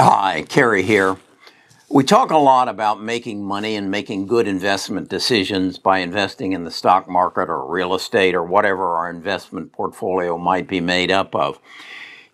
Hi, Kerry here. We talk a lot about making money and making good investment decisions by investing in the stock market or real estate or whatever our investment portfolio might be made up of.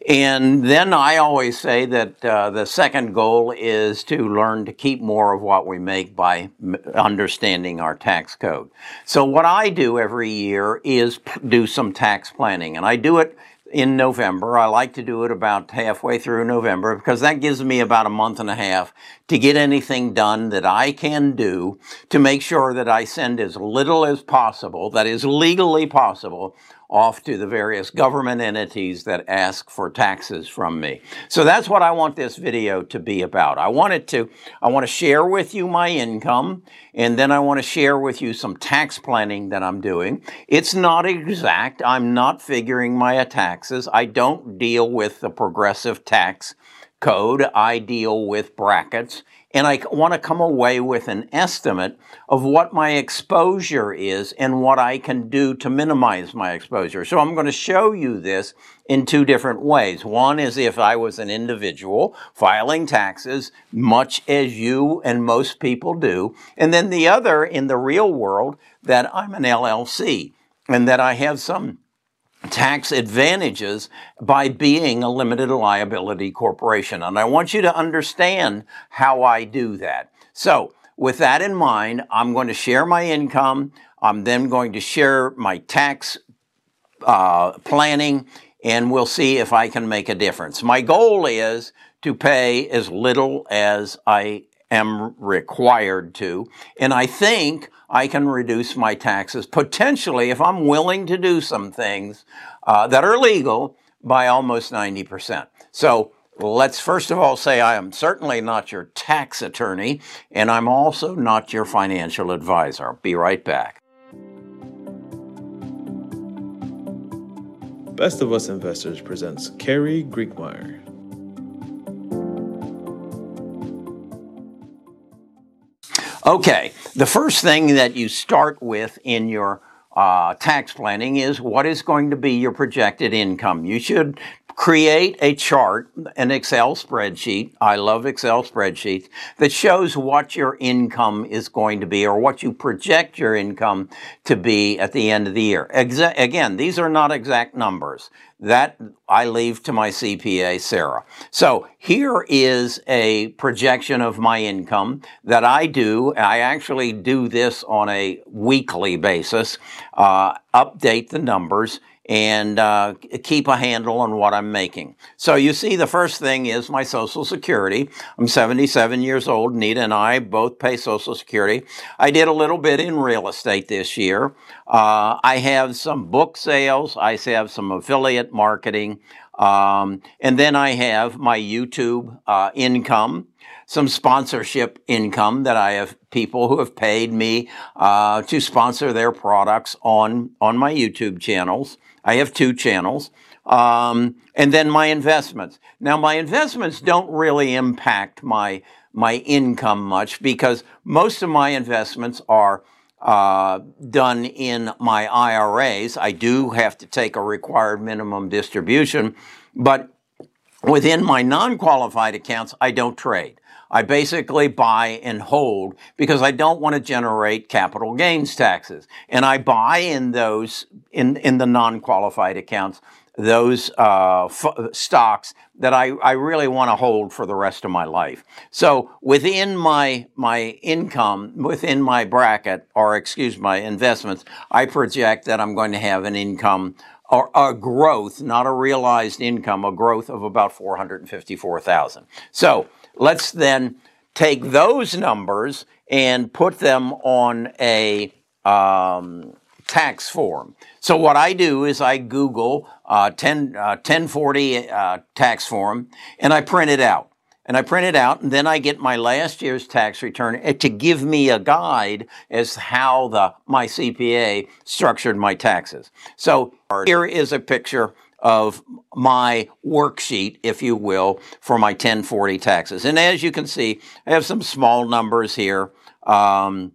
And then I always say that uh, the second goal is to learn to keep more of what we make by m- understanding our tax code. So what I do every year is p- do some tax planning, and I do it in November. I like to do it about halfway through November because that gives me about a month and a half to get anything done that I can do to make sure that I send as little as possible, that is legally possible, off to the various government entities that ask for taxes from me. So that's what I want this video to be about. I want it to, I want to share with you my income and then I want to share with you some tax planning that I'm doing. It's not exact. I'm not figuring my taxes. I don't deal with the progressive tax code. I deal with brackets and I want to come away with an estimate of what my exposure is and what I can do to minimize my exposure. So I'm going to show you this in two different ways. One is if I was an individual filing taxes, much as you and most people do. And then the other in the real world that I'm an LLC and that I have some tax advantages by being a limited liability corporation. And I want you to understand how I do that. So, with that in mind, I'm going to share my income. I'm then going to share my tax uh, planning, and we'll see if I can make a difference. My goal is to pay as little as I am required to. And I think I can reduce my taxes potentially if I'm willing to do some things uh, that are legal by almost 90%. So let's first of all say I am certainly not your tax attorney and I'm also not your financial advisor. Be right back. Best of Us Investors presents Kerry Griegmeyer. Okay, the first thing that you start with in your uh, tax planning is what is going to be your projected income. You should create a chart, an Excel spreadsheet. I love Excel spreadsheets that shows what your income is going to be or what you project your income to be at the end of the year. Exa- again, these are not exact numbers. That I leave to my CPA, Sarah. So here is a projection of my income that I do. I actually do this on a weekly basis, uh, update the numbers and uh, keep a handle on what I'm making. So you see, the first thing is my Social Security. I'm 77 years old. Nita and I both pay Social Security. I did a little bit in real estate this year. Uh, I have some book sales. I have some affiliate marketing. Um, and then I have my YouTube uh, income some sponsorship income that I have people who have paid me uh, to sponsor their products on on my YouTube channels. I have two channels. Um, and then my investments. Now, my investments don't really impact my, my income much because most of my investments are uh, done in my IRAs. I do have to take a required minimum distribution, but within my non qualified accounts, I don't trade. I basically buy and hold because I don't want to generate capital gains taxes. And I buy in those, in, in the non-qualified accounts, those uh, f- stocks that I, I really want to hold for the rest of my life. So within my my income, within my bracket, or excuse my investments, I project that I'm going to have an income or a growth, not a realized income, a growth of about four hundred fifty-four thousand. So Let's then take those numbers and put them on a um, tax form. So what I do is I Google uh, 10, uh, 1040 uh, tax form and I print it out. And I print it out and then I get my last year's tax return eh, to give me a guide as how the, my CPA structured my taxes. So here is a picture of my worksheet, if you will, for my 1040 taxes. And as you can see, I have some small numbers here. Um,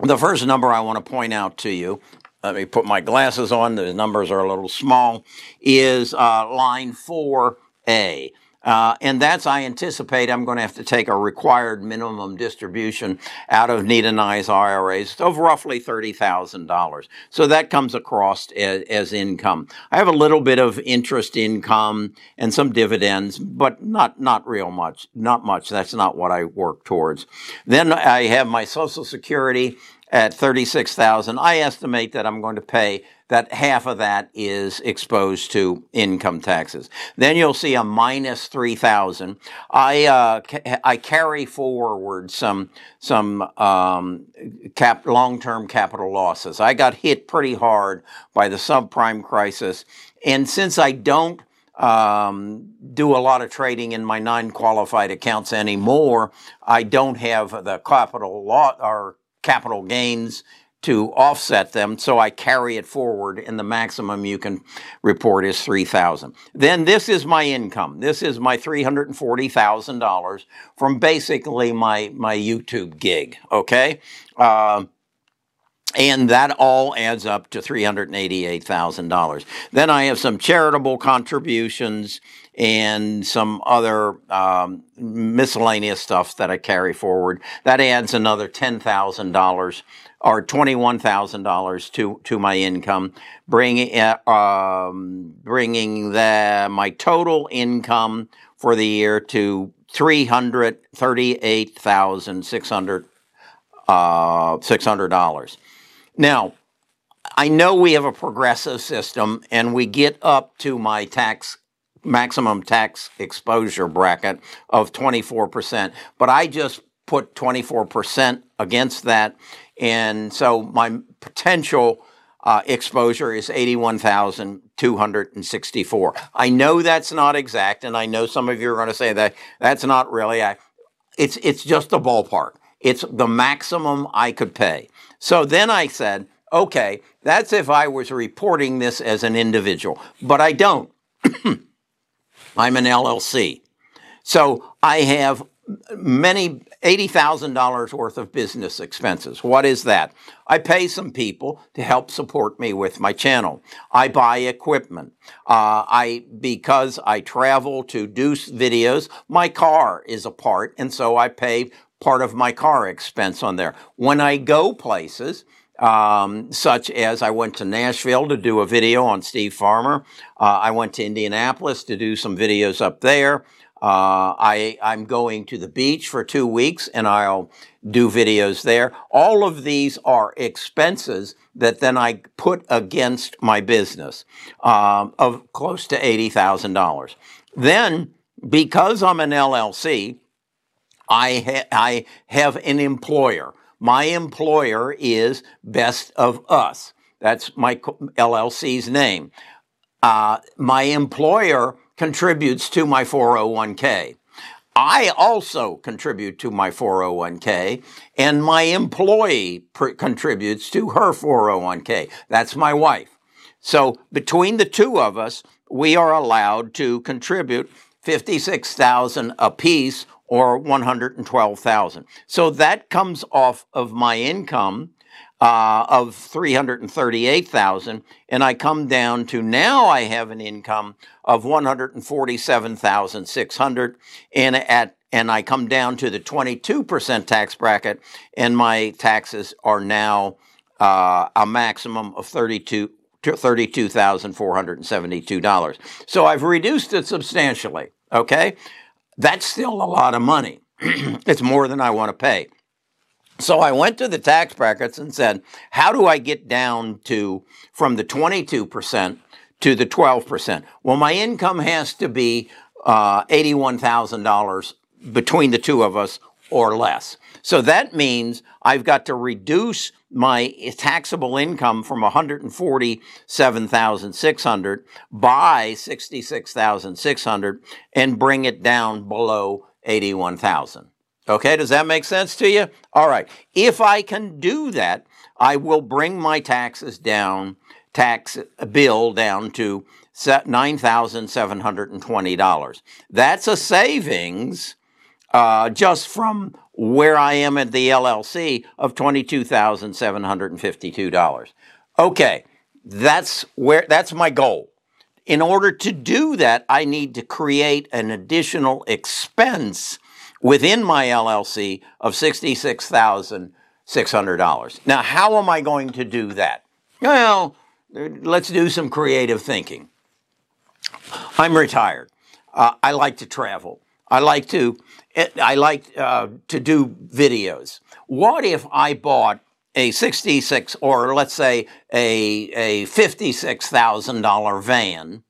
the first number I want to point out to you, let me put my glasses on, the numbers are a little small, is uh, line 4A. Uh, and that's, I anticipate I'm going to have to take a required minimum distribution out of Nita and I's IRAs of roughly $30,000. So that comes across as, as, income. I have a little bit of interest income and some dividends, but not, not real much, not much. That's not what I work towards. Then I have my Social Security at 36,000. I estimate that I'm going to pay that half of that is exposed to income taxes. Then you'll see a minus 3,000. I, uh, ca- I carry forward some, some, um, cap, long-term capital losses. I got hit pretty hard by the subprime crisis. And since I don't um, do a lot of trading in my non-qualified accounts anymore. I don't have the capital law or capital gains to offset them, so I carry it forward, and the maximum you can report is three thousand. Then this is my income. This is my three hundred and forty thousand dollars from basically my my YouTube gig. Okay. Uh, and that all adds up to $388,000. Then I have some charitable contributions and some other um, miscellaneous stuff that I carry forward. That adds another $10,000 or $21,000 to, to my income, bringing, uh, um, bringing the, my total income for the year to 338,600 uh, $600. Now, I know we have a progressive system and we get up to my tax maximum tax exposure bracket of 24%, but I just put 24% against that and so my potential uh, exposure is 81,264. I know that's not exact, and I know some of you are going to say that that's not really. I, it's it's just a ballpark. It's the maximum I could pay. So then I said, okay, that's if I was reporting this as an individual, but I don't. I'm an LLC. So I have many $80,000 worth of business expenses. What is that? I pay some people to help support me with my channel. I buy equipment. Uh, I, because I travel to do videos, my car is a part, and so I pay part of my car expense on there. When I go places, um, such as I went to Nashville to do a video on Steve Farmer. Uh, I went to Indianapolis to do some videos up there. Uh, I, I'm going to the beach for two weeks and I'll do videos there. All of these are expenses that then I put against my business um, of close to $80,000. Then, because I'm an LLC, I, ha- I have an employer. My employer is Best of Us. That's my LLC's name. Uh, my employer contributes to my 401k. I also contribute to my 401k, and my employee contributes to her 401k. That's my wife. So between the two of us, we are allowed to contribute 56,000 apiece or 112,000. So that comes off of my income uh, of 338,000 and I come down to now I have an income of 147,600 and at and I come down to the 22% tax bracket and my taxes are now uh, a maximum of 32 $32,472. So I've reduced it substantially, okay? That's still a lot of money. it's more than I want to pay. So I went to the tax brackets and said, how do I get down to from the 22% to the 12%? Well, my income has to be uh, $81,000 between the two of us or less. So that means I've got to reduce my taxable income from 147,600 by 66,600 and bring it down below 81,000. Okay, does that make sense to you? All right. If I can do that, I will bring my taxes down, tax bill down to $9,720. That's a savings uh, just from where I am at the LLC of $22,752. Okay, that's where that's my goal. in order to do that, I need to create an additional expense within my LLC of $66,600. Now, how am I going to do that? Well, let's do some creative thinking. I'm retired. Uh, I like to travel. I like to I like uh, to do videos. What if I bought a 66 or let's say a a $56,000 van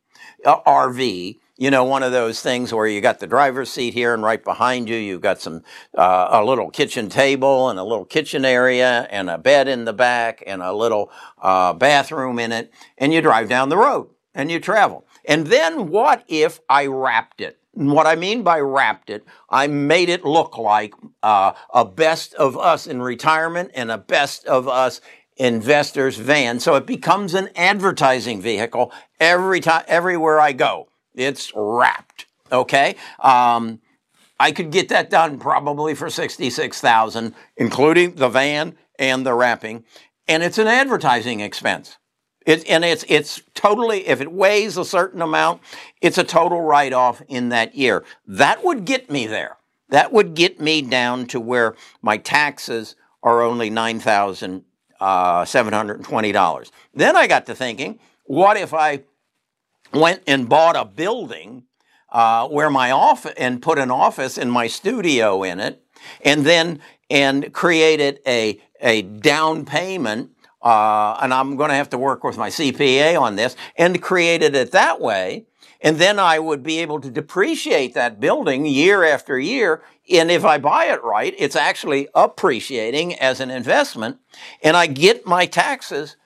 uh, RV you know, one of those things where you got the driver's seat here and right behind you, you've got some, uh, a little kitchen table and a little kitchen area and a bed in the back and a little, uh, bathroom in it. And you drive down the road and you travel. And then what if I wrapped it? What I mean by wrapped it, I made it look like uh, a best of us in retirement and a best of us investors van. So it becomes an advertising vehicle every time, everywhere I go. It's wrapped. Okay. Um, I could get that done probably for sixty-six thousand, including the van and the wrapping, and it's an advertising expense. It, and it's it's totally if it weighs a certain amount, it's a total write off in that year. That would get me there. That would get me down to where my taxes are only nine thousand uh, seven hundred and twenty dollars. Then I got to thinking, what if I went and bought a building uh, where my office and put an office in my studio in it, and then and created a a down payment uh, and I'm going to have to work with my CPA on this, and created it that way. And then I would be able to depreciate that building year after year. And if I buy it right, it's actually appreciating as an investment. And I get my taxes.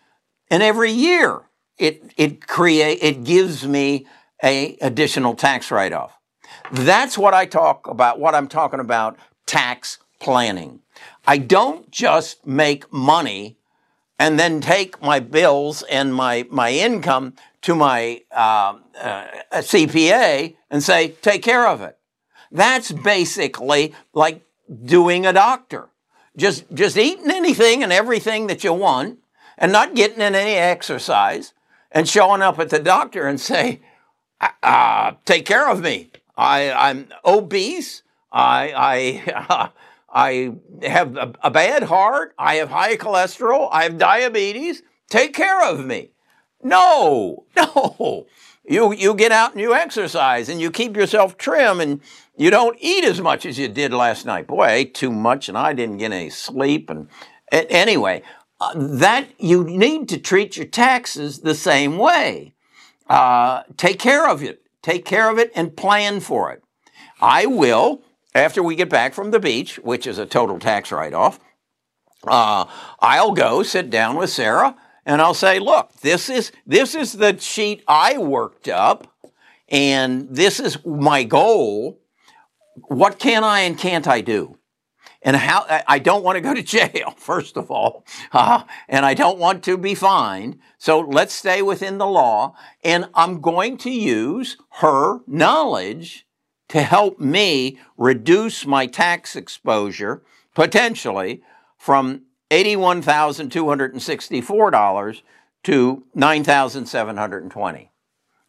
And every year it, it create, it gives me a additional tax write-off. That's what I talk about, what I'm talking about tax planning. I don't just make money and then take my bills and my, my income to my uh, uh, CPA and say, take care of it. That's basically like doing a doctor. Just, just eating anything and everything that you want and not getting in any exercise and showing up at the doctor and say, uh, uh take care of me. I, I'm obese. I, I, I have a, a bad heart. I have high cholesterol. I have diabetes. Take care of me. No, no. You, you get out and you exercise and you keep yourself trim and you don't eat as much as you did last night. Boy, I ate too much and I didn't get any sleep. And anyway, uh, that you need to treat your taxes the same way. Uh, take care of it. Take care of it and plan for it. I will after we get back from the beach, which is a total tax write off, uh, I'll go sit down with Sarah and I'll say, look, this is, this is the sheet I worked up and this is my goal. What can I and can't I do? And how, I don't want to go to jail, first of all, uh, and I don't want to be fined. So let's stay within the law. And I'm going to use her knowledge to help me reduce my tax exposure potentially from $81,264 to 9,720.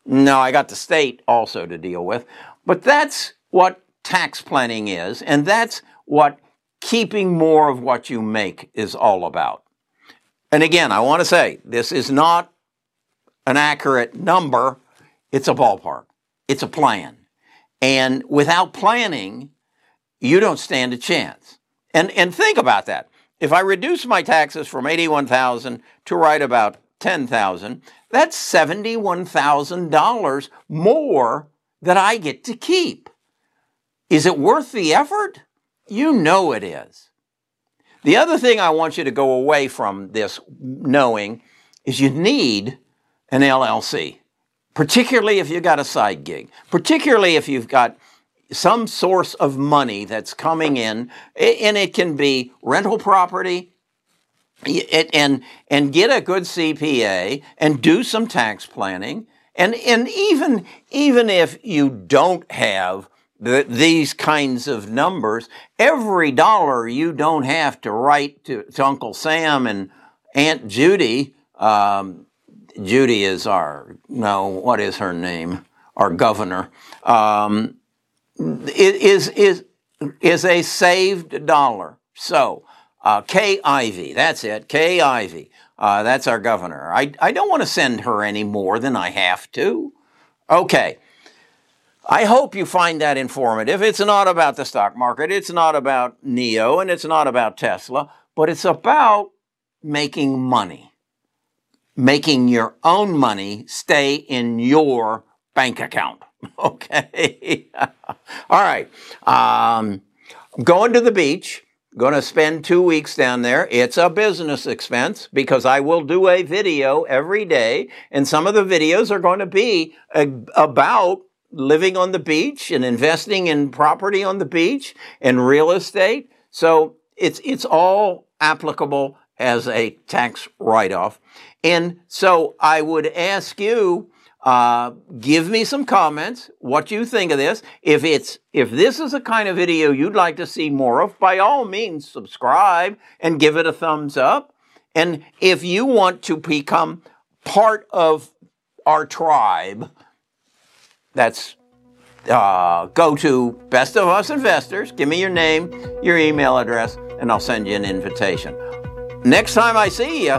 Now I got the state also to deal with, but that's what tax planning is and that's what keeping more of what you make is all about. And again, I want to say this is not an accurate number, it's a ballpark. It's a plan. And without planning, you don't stand a chance. And, and think about that. If I reduce my taxes from 81,000 to right about 10,000, that's $71,000 more that I get to keep. Is it worth the effort? You know it is. The other thing I want you to go away from this knowing is you need an LLC particularly if you've got a side gig, particularly if you've got some source of money that's coming in, and it can be rental property, and and get a good CPA and do some tax planning, and and even even if you don't have the, these kinds of numbers, every dollar you don't have to write to, to Uncle Sam and Aunt Judy um, Judy is our no, what is her name? Our governor um, is is is a saved dollar. So uh, Kay that's it. Kay Ivey, uh, that's our governor. I I don't want to send her any more than I have to. Okay. I hope you find that informative. It's not about the stock market, it's not about NIO, and it's not about Tesla, but it's about making money, making your own money stay in your bank account. Okay. All right. Um, going to the beach. Going to spend two weeks down there. It's a business expense because I will do a video every day, and some of the videos are going to be about living on the beach and investing in property on the beach and real estate. So it's it's all applicable as a tax write-off. And so I would ask you uh, give me some comments what you think of this. If it's if this is a kind of video you'd like to see more of by all means subscribe and give it a thumbs up. And if you want to become part of our tribe that's uh, go to best of us investors. Give me your name your email address and i'll send you an invitation next time i see you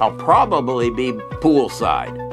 i'll probably be poolside